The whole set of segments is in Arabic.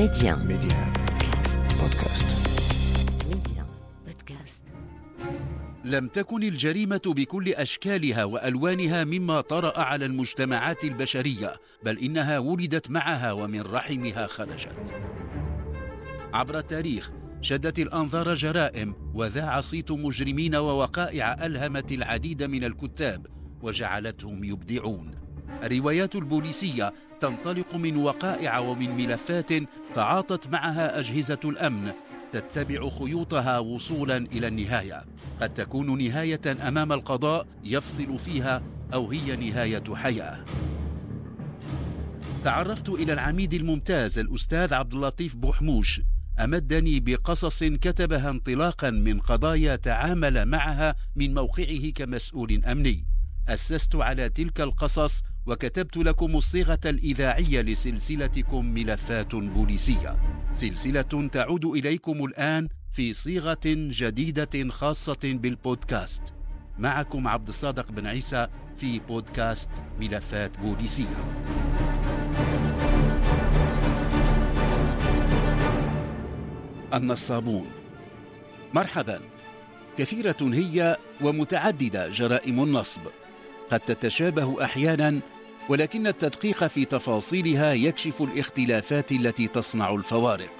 Média. Média. Podcast. Média. Podcast. لم تكن الجريمة بكل أشكالها وألوانها مما طرأ على المجتمعات البشرية بل إنها ولدت معها ومن رحمها خرجت عبر التاريخ شدت الأنظار جرائم وذاع صيت مجرمين ووقائع ألهمت العديد من الكتاب وجعلتهم يبدعون الروايات البوليسية تنطلق من وقائع ومن ملفات تعاطت معها أجهزة الأمن تتبع خيوطها وصولا إلى النهاية. قد تكون نهاية أمام القضاء يفصل فيها أو هي نهاية حياة. تعرفت إلى العميد الممتاز الأستاذ عبد اللطيف بوحموش أمدني بقصص كتبها انطلاقا من قضايا تعامل معها من موقعه كمسؤول أمني. أسست على تلك القصص وكتبت لكم الصيغة الإذاعية لسلسلتكم ملفات بوليسية. سلسلة تعود إليكم الآن في صيغة جديدة خاصة بالبودكاست. معكم عبد الصادق بن عيسى في بودكاست ملفات بوليسية. النصابون. مرحبا. كثيرة هي ومتعددة جرائم النصب. قد تتشابه أحيانا ولكن التدقيق في تفاصيلها يكشف الاختلافات التي تصنع الفوارق.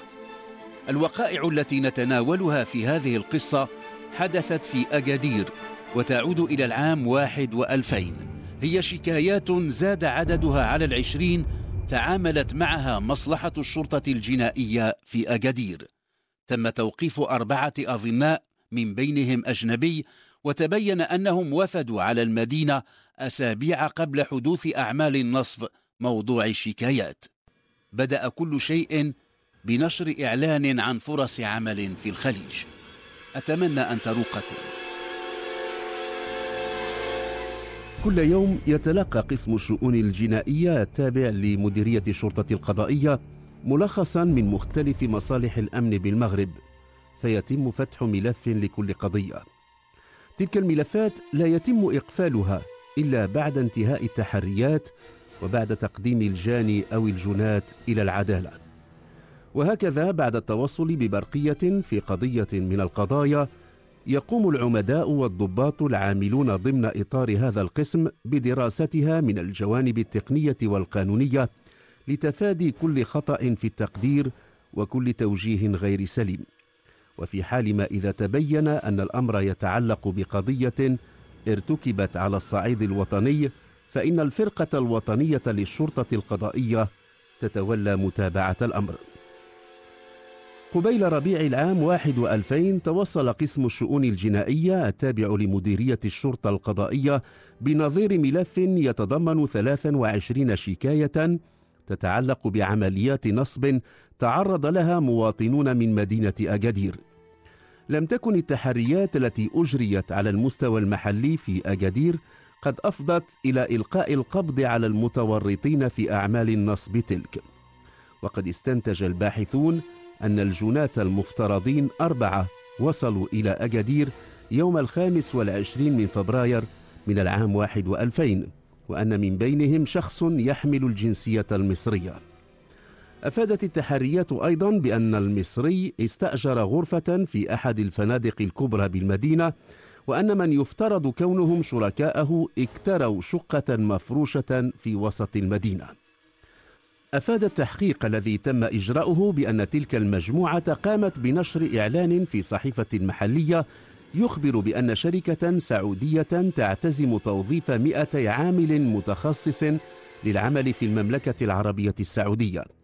الوقائع التي نتناولها في هذه القصة حدثت في أجادير وتعود إلى العام واحد وألفين. هي شكايات زاد عددها على العشرين تعاملت معها مصلحة الشرطة الجنائية في أجادير. تم توقيف أربعة أظناء من بينهم أجنبي وتبين أنهم وفدوا على المدينة أسابيع قبل حدوث أعمال النصب موضوع الشكايات بدأ كل شيء بنشر إعلان عن فرص عمل في الخليج. أتمنى أن تروقكم. كل يوم يتلقى قسم الشؤون الجنائية التابع لمديرية الشرطة القضائية ملخصا من مختلف مصالح الأمن بالمغرب فيتم فتح ملف لكل قضية. تلك الملفات لا يتم إقفالها إلا بعد انتهاء التحريات وبعد تقديم الجاني أو الجنات إلى العدالة. وهكذا بعد التوصل ببرقية في قضية من القضايا يقوم العمداء والضباط العاملون ضمن إطار هذا القسم بدراستها من الجوانب التقنية والقانونية لتفادي كل خطأ في التقدير وكل توجيه غير سليم. وفي حال ما إذا تبين أن الأمر يتعلق بقضية ارتكبت على الصعيد الوطني فإن الفرقة الوطنية للشرطة القضائية تتولى متابعة الأمر. قبيل ربيع العام واحد وألفين توصل قسم الشؤون الجنائية التابع لمديرية الشرطة القضائية بنظير ملف يتضمن 23 شكاية تتعلق بعمليات نصب تعرض لها مواطنون من مدينة أجادير. لم تكن التحريات التي أجريت على المستوى المحلي في أجادير قد أفضت إلى إلقاء القبض على المتورطين في أعمال النصب تلك. وقد استنتج الباحثون أن الجنات المفترضين أربعة وصلوا إلى أجادير يوم الخامس والعشرين من فبراير من العام واحد وألفين وأن من بينهم شخص يحمل الجنسية المصرية. أفادت التحريات أيضا بأن المصري استأجر غرفة في أحد الفنادق الكبرى بالمدينة وأن من يفترض كونهم شركاءه اكتروا شقة مفروشة في وسط المدينة. أفاد التحقيق الذي تم إجراؤه بأن تلك المجموعة قامت بنشر إعلان في صحيفة محلية يخبر بأن شركة سعودية تعتزم توظيف مئتي عامل متخصص للعمل في المملكة العربية السعودية.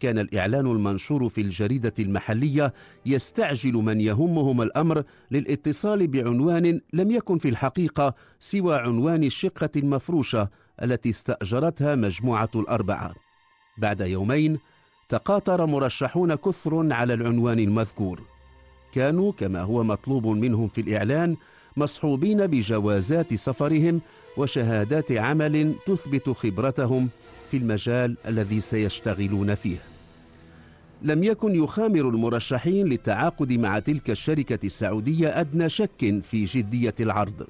كان الإعلان المنشور في الجريدة المحلية يستعجل من يهمهم الأمر للاتصال بعنوان لم يكن في الحقيقة سوى عنوان الشقة المفروشة التي استأجرتها مجموعة الأربعة. بعد يومين تقاطر مرشحون كثر على العنوان المذكور. كانوا كما هو مطلوب منهم في الإعلان مصحوبين بجوازات سفرهم وشهادات عمل تثبت خبرتهم في المجال الذي سيشتغلون فيه. لم يكن يخامر المرشحين للتعاقد مع تلك الشركة السعودية أدنى شك في جدية العرض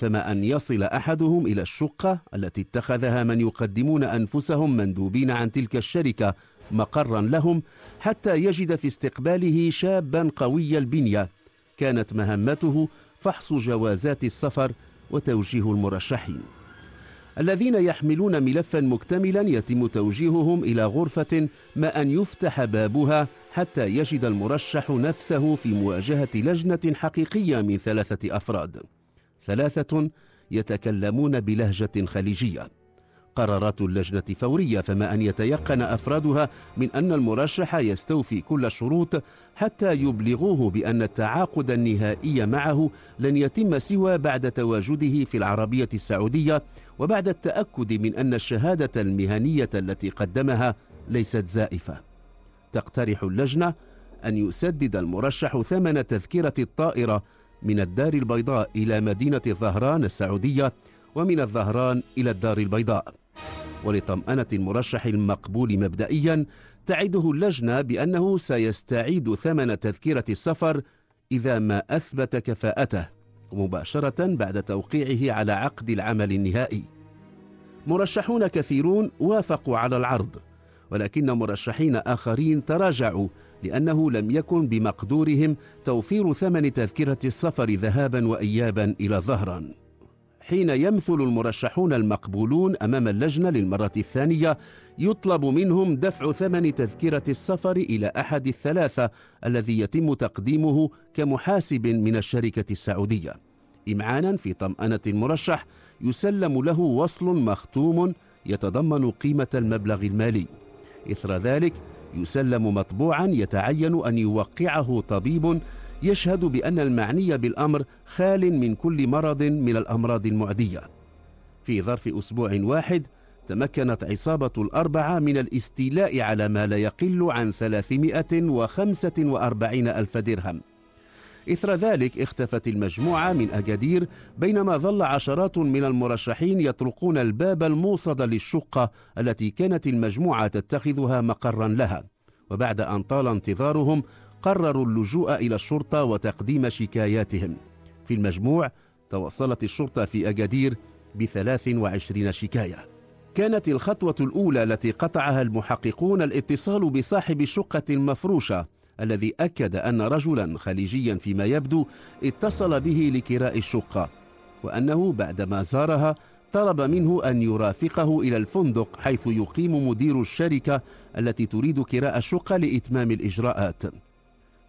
فما أن يصل أحدهم إلى الشقة التي اتخذها من يقدمون أنفسهم مندوبين عن تلك الشركة مقرا لهم حتى يجد في استقباله شابا قوي البنية. كانت مهمته فحص جوازات السفر وتوجيه المرشحين. الذين يحملون ملفا مكتملا يتم توجيههم إلى غرفة ما أن يفتح بابها حتى يجد المرشح نفسه في مواجهة لجنة حقيقية من ثلاثة أفراد. ثلاثة يتكلمون بلهجة خليجية. قرارات اللجنة فورية فما أن يتيقن أفرادها من أن المرشح يستوفي كل الشروط حتى يبلغوه بأن التعاقد النهائي معه لن يتم سوى بعد تواجده في العربية السعودية وبعد التأكد من أن الشهادة المهنية التي قدمها ليست زائفة. تقترح اللجنة أن يسدد المرشح ثمن تذكرة الطائرة من الدار البيضاء إلى مدينة ظهران السعودية ومن الظهران إلى الدار البيضاء. ولطمأنة المرشح المقبول مبدئيا تعده اللجنة بأنه سيستعيد ثمن تذكرة السفر إذا ما أثبت كفاءته مباشرة بعد توقيعه على عقد العمل النهائي. مرشحون كثيرون وافقوا على العرض ولكن مرشحين آخرين تراجعوا لأنه لم يكن بمقدورهم توفير ثمن تذكرة السفر ذهابا وإيابا إلى ظهران حين يمثل المرشحون المقبولون أمام اللجنة للمرة الثانية يطلب منهم دفع ثمن تذكرة السفر إلى أحد الثلاثة الذي يتم تقديمه كمحاسب من الشركة السعودية. إمعانا في طمأنة المرشح يسلم له وصل مختوم يتضمن قيمة المبلغ المالي. إثر ذلك يسلم مطبوعا يتعين أن يوقعه طبيب يشهد بأن المعني بالأمر خال من كل مرض من الأمراض المعدية. في ظرف أسبوع واحد تمكنت عصابة الأربعة من الاستيلاء على ما لا يقل عن 345 ألف درهم. إثر ذلك اختفت المجموعة من أكادير بينما ظل عشرات من المرشحين يطرقون الباب الموصد للشقة التي كانت المجموعة تتخذها مقرا لها. وبعد أن طال انتظارهم قرروا اللجوء إلى الشرطة وتقديم شكاياتهم. في المجموع توصلت الشرطة في بثلاث وعشرين شكاية. كانت الخطوة الأولى التي قطعها المحققون الاتصال بصاحب الشقة المفروشة الذي أكد أن رجلا خليجيا فيما يبدو اتصل به لكراء الشقة وأنه بعدما زارها طلب منه أن يرافقه إلى الفندق حيث يقيم مدير الشركة التي تريد كراء الشقة لإتمام الإجراءات.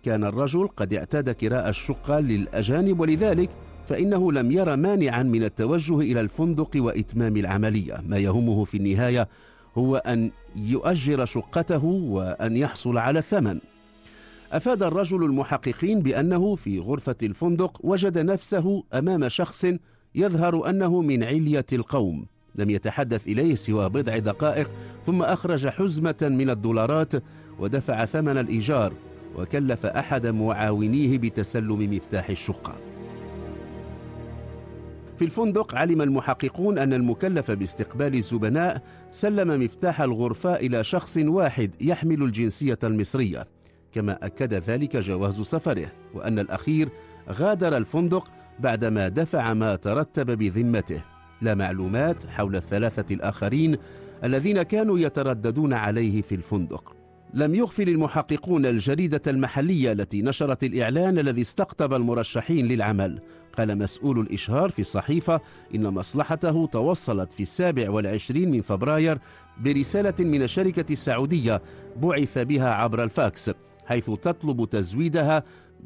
كان الرجل قد اعتاد كراء الشقة للأجانب ولذلك فإنه لم ير مانعا من التوجه إلى الفندق وإتمام العملية. ما يهمه في النهاية هو أن يؤجر شقته وأن يحصل على الثمن. أفاد الرجل المحققين بأنه في غرفة الفندق وجد نفسه أمام شخص يظهر أنه من علية القوم. لم يتحدث إليه سوى بضع دقائق ثم أخرج حزمة من الدولارات ودفع ثمن الإيجار. وكلف أحد معاونيه بتسلم مفتاح الشقة. في الفندق علم المحققون أن المكلف باستقبال الزبناء سلم مفتاح الغرفة إلى شخص واحد يحمل الجنسية المصرية. كما أكد ذلك جواز سفره وأن الأخير غادر الفندق بعدما دفع ما ترتب بذمته. لا معلومات حول الثلاثة الآخرين الذين كانوا يترددون عليه في الفندق. لم يغفل المحققون الجريدة المحلية التي نشرت الإعلان الذي استقطب المرشحين للعمل. قال مسؤول الإشهار في الصحيفة إن مصلحته توصلت في السابع والعشرين من فبراير برسالة من الشركة السعودية بعث بها عبر الفاكس حيث تطلب تزويدها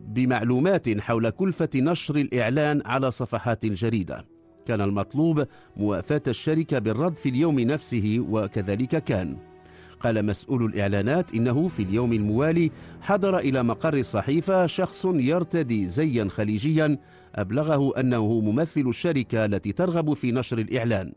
بمعلومات حول كلفة نشر الإعلان على صفحات الجريدة كان المطلوب موافاة الشركة بالرد في اليوم نفسه وكذلك كان. قال مسؤول الإعلانات إنه في اليوم الموالي حضر إلى مقر الصحيفة شخص يرتدي زيا خليجيا أبلغه أنه ممثل الشركة التي ترغب في نشر الإعلان.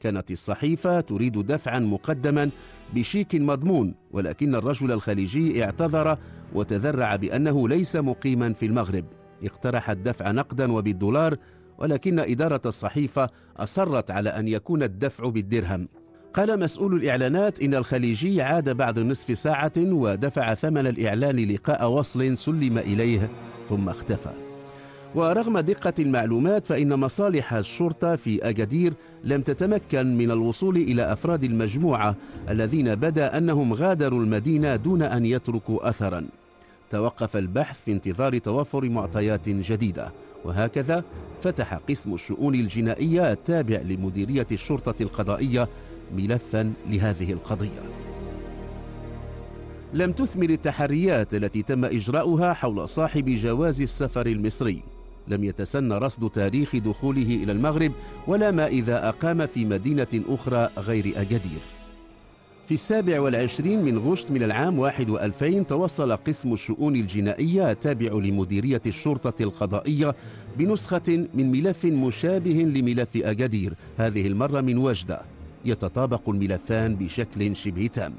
كانت الصحيفة تريد دفعا مقدما بشيك مضمون ولكن الرجل الخليجي اعتذر وتذرع بأنه ليس مقيما في المغرب. اقترح الدفع نقدا وبالدولار ولكن إدارة الصحيفة أصرت على أن يكون الدفع بالدرهم. قال مسؤول الإعلانات إن الخليجي عاد بعد نصف ساعة ودفع ثمن الإعلان لقاء وصل سلم إليه ثم اختفى. ورغم دقة المعلومات فإن مصالح الشرطة في أجدير لم تتمكن من الوصول إلى أفراد المجموعة الذين بدأ أنهم غادروا المدينة دون أن يتركوا أثرا. توقف البحث في انتظار توفر معطيات جديدة. وهكذا فتح قسم الشؤون الجنائية التابع لمديرية الشرطة القضائية ملفا لهذه القضية. لم تثمر التحريات التي تم إجراؤها حول صاحب جواز السفر المصري. لم يتسن رصد تاريخ دخوله إلى المغرب ولا ما إذا أقام في مدينة أخرى غير أجدير. في السابع والعشرين من غشت من العام واحد وألفين توصل قسم الشؤون الجنائية التابع لمديرية الشرطة القضائية بنسخة من ملف مشابه لملف أجدير هذه المرة من وجدة. يتطابق الملفان بشكل شبه تام.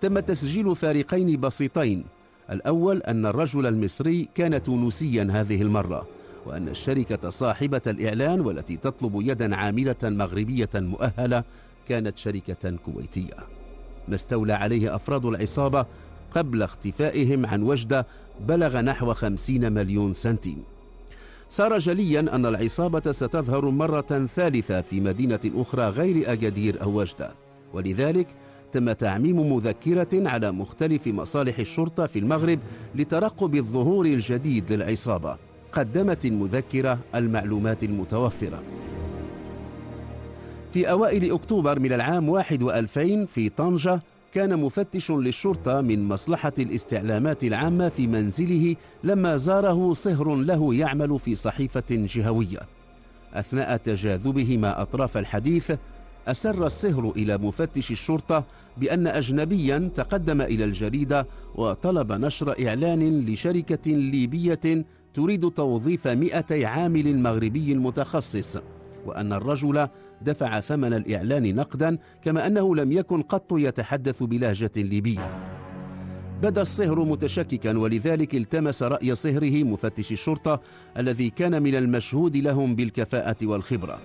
تم تسجيل فارقين بسيطين. الأول أن الرجل المصري كان تونسيا هذه المرة وأن الشركة صاحبة الإعلان والتي تطلب يدا عاملة مغربية مؤهلة كانت شركة كويتية. ما استولى عليه أفراد العصابة قبل اختفائهم عن وجدة بلغ نحو خمسين مليون سنتيم. صار جليا أن العصابة ستظهر مرة ثالثة في مدينة أخرى غير أجدير أو وجدة ولذلك تم تعميم مذكرة على مختلف مصالح الشرطة في المغرب لترقب الظهور الجديد للعصابة. قدمت المذكرة المعلومات المتوفرة. في أوائل أكتوبر من العام 21 في طنجة كان مفتش للشرطة من مصلحة الاستعلامات العامة في منزله لما زاره صهر له يعمل في صحيفة جهوية. أثناء تجاذبه مع أطراف الحديث أسر الصهر إلى مفتش الشرطة بأن أجنبيا تقدم إلى الجريدة وطلب نشر إعلان لشركة ليبية تريد توظيف مئتي عامل مغربي متخصص وأن الرجل دفع ثمن الإعلان نقدا كما أنه لم يكن قط يتحدث بلهجة ليبية. بدا الصهر متشككا ولذلك التمس رأي صهره مفتش الشرطة الذي كان من المشهود لهم بالكفاءة والخبرة.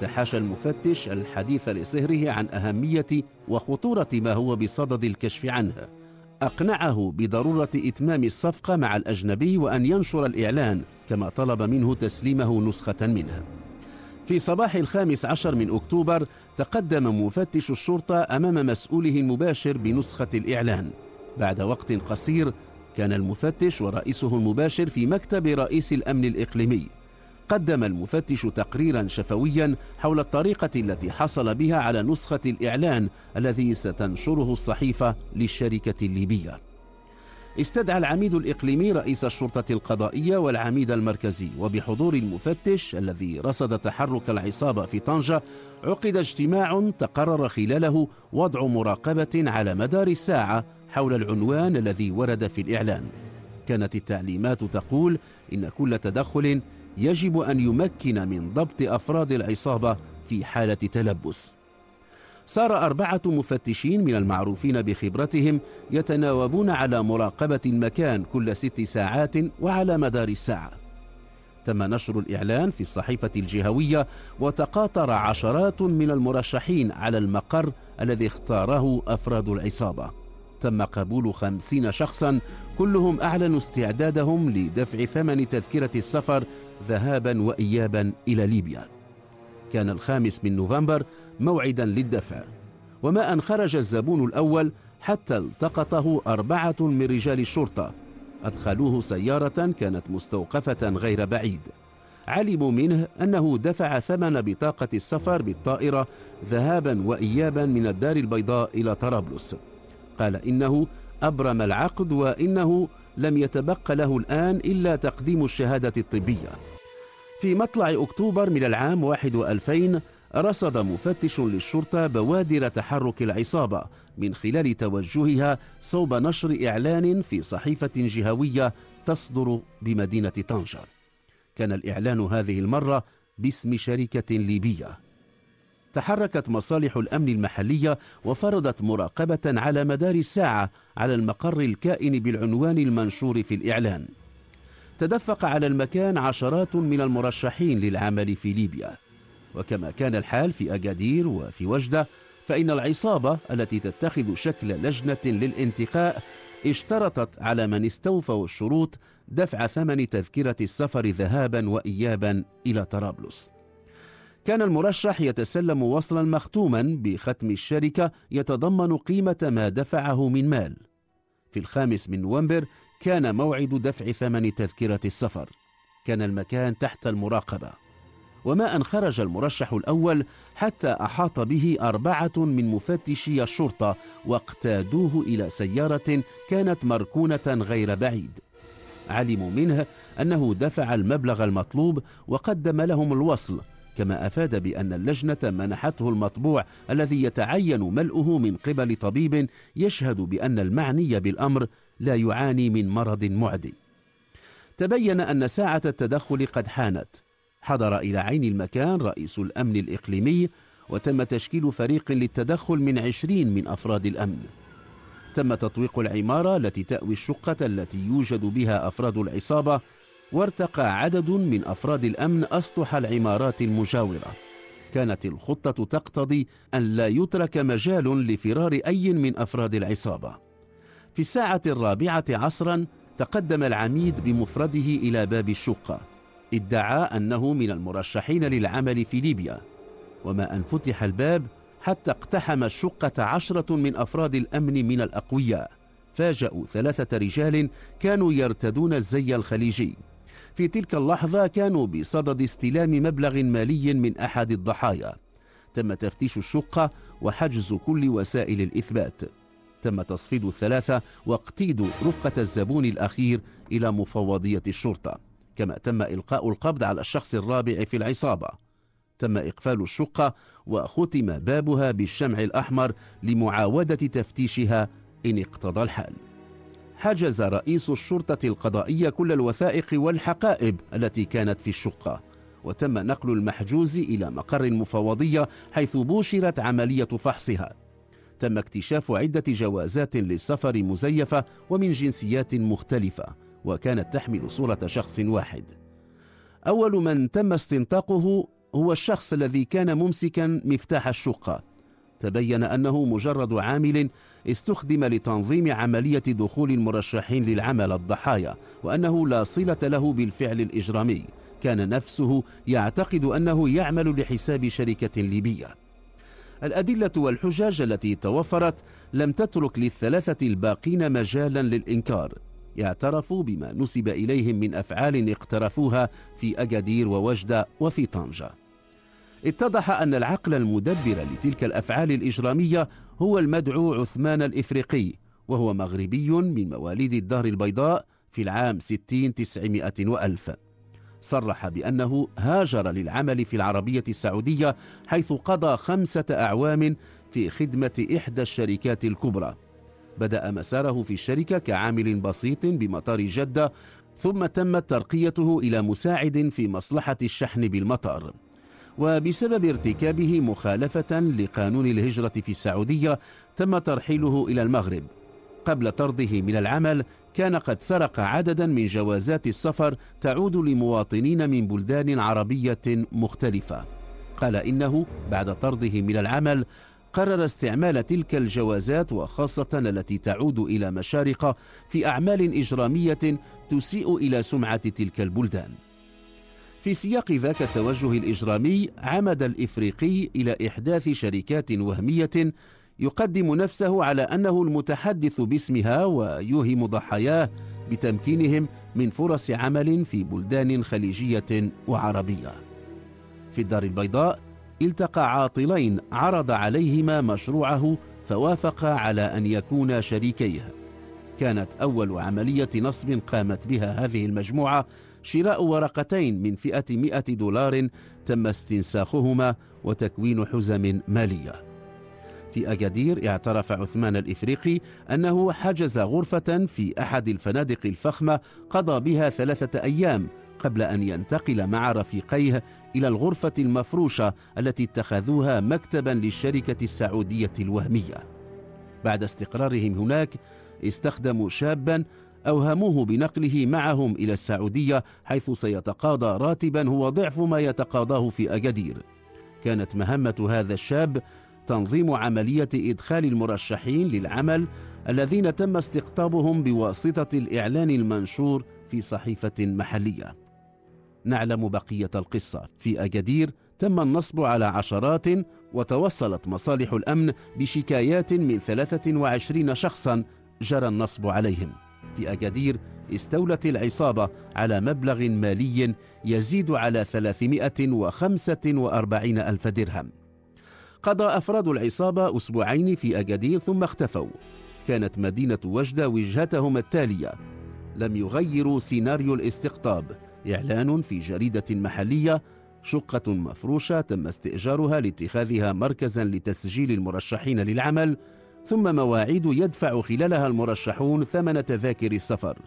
تحاشى المفتش الحديث لصهره عن أهمية وخطورة ما هو بصدد الكشف عنه. أقنعه بضرورة إتمام الصفقة مع الأجنبي وأن ينشر الإعلان كما طلب منه تسليمه نسخة منه. في صباح الخامس عشر من أكتوبر تقدم مفتش الشرطة أمام مسؤوله المباشر بنسخة الإعلان. بعد وقت قصير كان المفتش ورئيسه المباشر في مكتب رئيس الأمن الإقليمي. قدم المفتش تقريرا شفويا حول الطريقة التي حصل بها على نسخة الإعلان الذي ستنشره الصحيفة للشركة الليبية. استدعى العميد الإقليمي رئيس الشرطة القضائية والعميد المركزي وبحضور المفتش الذي رصد تحرك العصابة في طنجة عقد اجتماع تقرر خلاله وضع مراقبة على مدار الساعة حول العنوان الذي ورد في الإعلان. كانت التعليمات تقول إن كل تدخل يجب أن يمكن من ضبط أفراد العصابة في حالة تلبس. صار أربعة مفتشين من المعروفين بخبرتهم يتناوبون على مراقبة المكان كل ست ساعات وعلى مدار الساعة. تم نشر الإعلان في الصحيفة الجهوية وتقاطر عشرات من المرشحين على المقر الذي اختاره أفراد العصابة. تم قبول خمسين شخصا كلهم أعلنوا استعدادهم لدفع ثمن تذكرة السفر ذهابا وإيابا إلى ليبيا. كان الخامس من نوفمبر موعدا للدفع. وما أن خرج الزبون الأول حتى التقطه أربعة من رجال الشرطة. أدخلوه سيارة كانت مستوقفة غير بعيد. علموا منه أنه دفع ثمن بطاقة السفر بالطائرة ذهابا وإيابا من الدار البيضاء إلى طرابلس. قال إنه أبرم العقد وإنه لم يتبق له الآن إلا تقديم الشهادة الطبية. في مطلع أكتوبر من العام 21 رصد مفتش للشرطة بوادر تحرك العصابة من خلال توجهها صوب نشر إعلان في صحيفة جهوية تصدر بمدينة طنجة. كان الإعلان هذه المرة باسم شركة ليبية. تحركت مصالح الأمن المحلية وفرضت مراقبة على مدار الساعة على المقر الكائن بالعنوان المنشور في الإعلان. تدفق على المكان عشرات من المرشحين للعمل في ليبيا. وكما كان الحال في أجادير وفي وجدة فإن العصابة التي تتخذ شكل لجنة للانتقاء اشترطت على من استوفوا الشروط دفع ثمن تذكرة السفر ذهابا وإيابا إلى طرابلس. كان المرشح يتسلم وصلا مختوما بختم الشركة يتضمن قيمة ما دفعه من مال. في الخامس من نوفمبر كان موعد دفع ثمن تذكرة السفر. كان المكان تحت المراقبة. وما أن خرج المرشح الأول حتى أحاط به أربعة من مفتشي الشرطة واقتادوه إلى سيارة كانت مركونة غير بعيد. علموا منه أنه دفع المبلغ المطلوب وقدم لهم الوصل كما أفاد بأن اللجنة منحته المطبوع الذي يتعين ملؤه من قبل طبيب يشهد بأن المعني بالأمر لا يعاني من مرض معدي. تبين أن ساعة التدخل قد حانت. حضر إلى عين المكان رئيس الأمن الإقليمي وتم تشكيل فريق للتدخل من عشرين من أفراد الأمن. تم تطويق العمارة التي تأوي الشقة التي يوجد بها أفراد العصابة وارتقى عدد من أفراد الأمن أسطح العمارات المجاورة. كانت الخطة تقتضي أن لا يترك مجال لفرار أي من أفراد العصابة. في الساعة الرابعة عصرا تقدم العميد بمفرده إلى باب الشقة. ادعى أنه من المرشحين للعمل في ليبيا وما أن فتح الباب حتى اقتحم الشقة عشرة من أفراد الأمن من الأقوياء. فاجأوا ثلاثة رجال كانوا يرتدون الزي الخليجي. في تلك اللحظة كانوا بصدد استلام مبلغ مالي من أحد الضحايا. تم تفتيش الشقة وحجز كل وسائل الإثبات. تم تصفيد الثلاثة واقتيد رفقة الزبون الأخير إلى مفوضية الشرطة. كما تم إلقاء القبض على الشخص الرابع في العصابة. تم إقفال الشقة وختم بابها بالشمع الأحمر لمعاودة تفتيشها إن اقتضى الحال حجز رئيس الشرطة القضائية كل الوثائق والحقائب التي كانت في الشقة وتم نقل المحجوز إلى مقر المفوضية حيث بوشرت عملية فحصها. تم اكتشاف عدة جوازات للسفر مزيفة ومن جنسيات مختلفة وكانت تحمل صورة شخص واحد. أول من تم استنطاقه هو الشخص الذي كان ممسكا مفتاح الشقة. تبين أنه مجرد عامل استخدم لتنظيم عملية دخول المرشحين للعمل الضحايا وأنه لا صلة له بالفعل الإجرامي. كان نفسه يعتقد أنه يعمل لحساب شركة ليبية. الأدلة والحجاج التي توفرت لم تترك للثلاثة الباقين مجالا للإنكار. اعترفوا بما نسب إليهم من أفعال اقترفوها في أجدير ووجدة وفي طنجة. اتضح أن العقل المدبر لتلك الأفعال الإجرامية هو المدعو عثمان الإفريقي وهو مغربي من مواليد الدار البيضاء في العام 60 900 وألف. صرح بأنه هاجر للعمل في العربية السعودية حيث قضى خمسة أعوام في خدمة إحدى الشركات الكبرى. بدأ مساره في الشركة كعامل بسيط بمطار جدة ثم تمت ترقيته إلى مساعد في مصلحة الشحن بالمطار. وبسبب ارتكابه مخالفة لقانون الهجرة في السعودية تم ترحيله إلى المغرب. قبل طرده من العمل كان قد سرق عددا من جوازات السفر تعود لمواطنين من بلدان عربية مختلفة. قال إنه بعد طرده من العمل قرر استعمال تلك الجوازات وخاصة التي تعود إلى مشارقة في أعمال إجرامية تسيء إلى سمعة تلك البلدان. في سياق ذاك التوجه الإجرامي عمد الإفريقي إلى إحداث شركات وهمية يقدم نفسه على أنه المتحدث باسمها ويوهم ضحاياه بتمكينهم من فرص عمل في بلدان خليجية وعربية. في الدار البيضاء التقى عاطلين عرض عليهما مشروعه فوافقا على أن يكونا شريكيه. كانت أول عملية نصب قامت بها هذه المجموعة شراء ورقتين من فئة مئة دولار تم استنساخهما وتكوين حزم مالية. في أجادير اعترف عثمان الإفريقي أنه حجز غرفة في أحد الفنادق الفخمة قضى بها ثلاثة أيام قبل أن ينتقل مع رفيقيه إلى الغرفة المفروشة التي اتخذوها مكتبا للشركة السعودية الوهمية. بعد استقرارهم هناك استخدموا شابا أوهموه بنقله معهم إلى السعودية حيث سيتقاضى راتبا هو ضعف ما يتقاضاه في أجدير. كانت مهمة هذا الشاب تنظيم عملية إدخال المرشحين للعمل الذين تم استقطابهم بواسطة الإعلان المنشور في صحيفة محلية. نعلم بقية القصة. في أكادير تم النصب على عشرات وتوصلت مصالح الأمن بشكايات من 23 شخصا جرى النصب عليهم. في أكادير استولت العصابة على مبلغ مالي يزيد على 345 ألف درهم. قضى أفراد العصابة أسبوعين في أكادير ثم اختفوا. كانت مدينة وجدة وجهتهم التالية. لم يغيروا سيناريو الاستقطاب. إعلان في جريدة محلية شقة مفروشة تم استئجارها لاتخاذها مركزا لتسجيل المرشحين للعمل ثم مواعيد يدفع خلالها المرشحون ثمن تذاكر السفر.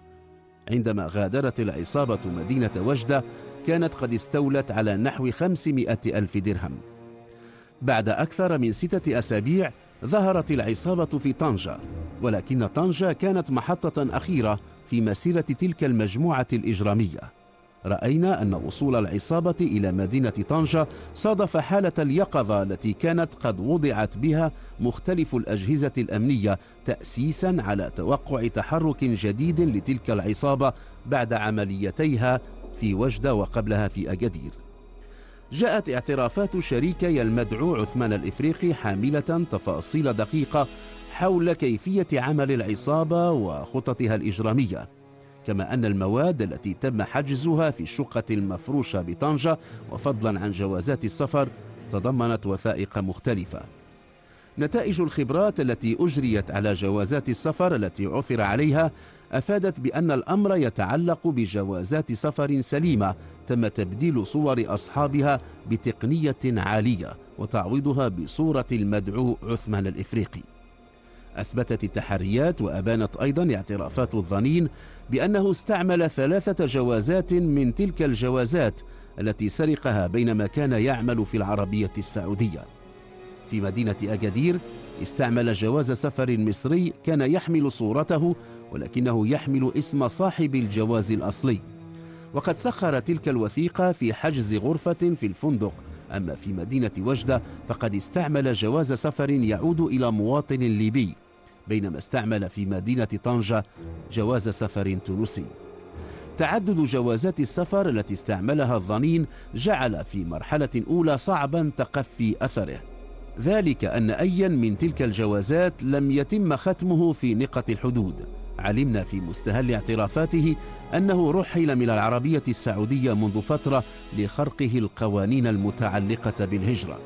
عندما غادرت العصابة مدينة وجدة كانت قد استولت على نحو 500 ألف درهم. بعد أكثر من ستة أسابيع ظهرت العصابة في طنجة ولكن طنجة كانت محطة أخيرة في مسيرة تلك المجموعة الإجرامية. رأينا أن وصول العصابة إلى مدينة طنجة صادف حالة اليقظة التي كانت قد وضعت بها مختلف الأجهزة الأمنية تأسيسا على توقع تحرك جديد لتلك العصابة بعد عمليتيها في وجدة وقبلها في أكادير جاءت اعترافات شريكي المدعو عثمان الإفريقي حاملة تفاصيل دقيقة حول كيفية عمل العصابة وخططها الإجرامية. كما أن المواد التي تم حجزها في الشقة المفروشة بطنجة وفضلا عن جوازات السفر تضمنت وثائق مختلفة. نتائج الخبرات التي أجريت على جوازات السفر التي عثر عليها أفادت بأن الأمر يتعلق بجوازات سفر سليمة تم تبديل صور أصحابها بتقنية عالية وتعويضها بصورة المدعو عثمان الإفريقي. أثبتت التحريات وأبانت أيضا اعترافات الظنين بأنه استعمل ثلاثة جوازات من تلك الجوازات التي سرقها بينما كان يعمل في العربية السعودية. في مدينة أكادير استعمل جواز سفر مصري كان يحمل صورته ولكنه يحمل اسم صاحب الجواز الأصلي. وقد سخر تلك الوثيقة في حجز غرفة في الفندق. أما في مدينة وجدة فقد استعمل جواز سفر يعود إلى مواطن ليبي. بينما استعمل في مدينة طنجة جواز سفر تونسي. تعدد جوازات السفر التي استعملها الظنين جعل في مرحلة أولى صعبا تقفي أثره. ذلك أن أيا من تلك الجوازات لم يتم ختمه في نقة الحدود. علمنا في مستهل اعترافاته أنه رحل من العربية السعودية منذ فترة لخرقه القوانين المتعلقة بالهجرة.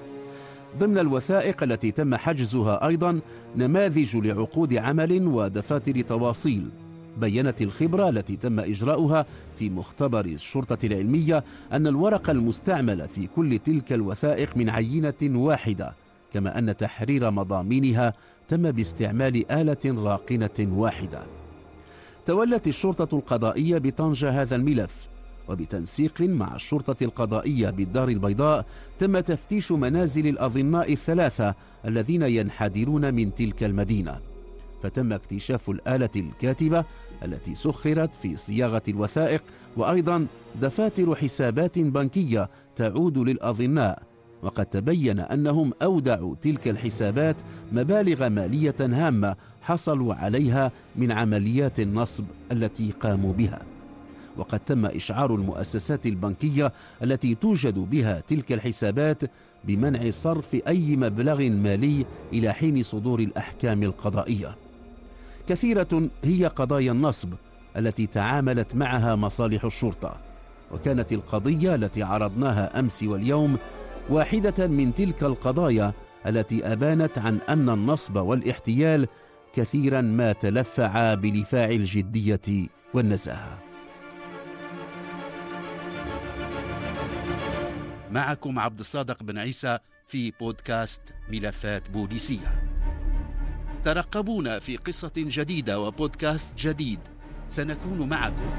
ضمن الوثائق التي تم حجزها أيضا نماذج لعقود عمل ودفاتر تواصيل. بينت الخبرة التي تم إجراؤها في مختبر الشرطة العلمية أن الورق المستعمل في كل تلك الوثائق من عينة واحدة كما أن تحرير مضامينها تم باستعمال آلة راقنة واحدة. تولت الشرطة القضائية بطنجة هذا الملف وبتنسيق مع الشرطة القضائية بالدار البيضاء تم تفتيش منازل الأظناء الثلاثة الذين ينحدرون من تلك المدينة. فتم اكتشاف الآلة الكاتبة التي سخرت في صياغة الوثائق وأيضا دفاتر حسابات بنكية تعود للأظناء وقد تبين أنهم أودعوا تلك الحسابات مبالغ مالية هامة حصلوا عليها من عمليات النصب التي قاموا بها. وقد تم إشعار المؤسسات البنكية التي توجد بها تلك الحسابات بمنع صرف أي مبلغ مالي إلى حين صدور الأحكام القضائية. كثيرة هي قضايا النصب التي تعاملت معها مصالح الشرطة وكانت القضية التي عرضناها أمس واليوم واحدة من تلك القضايا التي أبانت عن أن النصب والاحتيال كثيرا ما تلفعا بلفاع الجدية والنزاهة. معكم عبد الصادق بن عيسى في بودكاست ملفات بوليسية. ترقبونا في قصة جديدة وبودكاست جديد. سنكون معكم.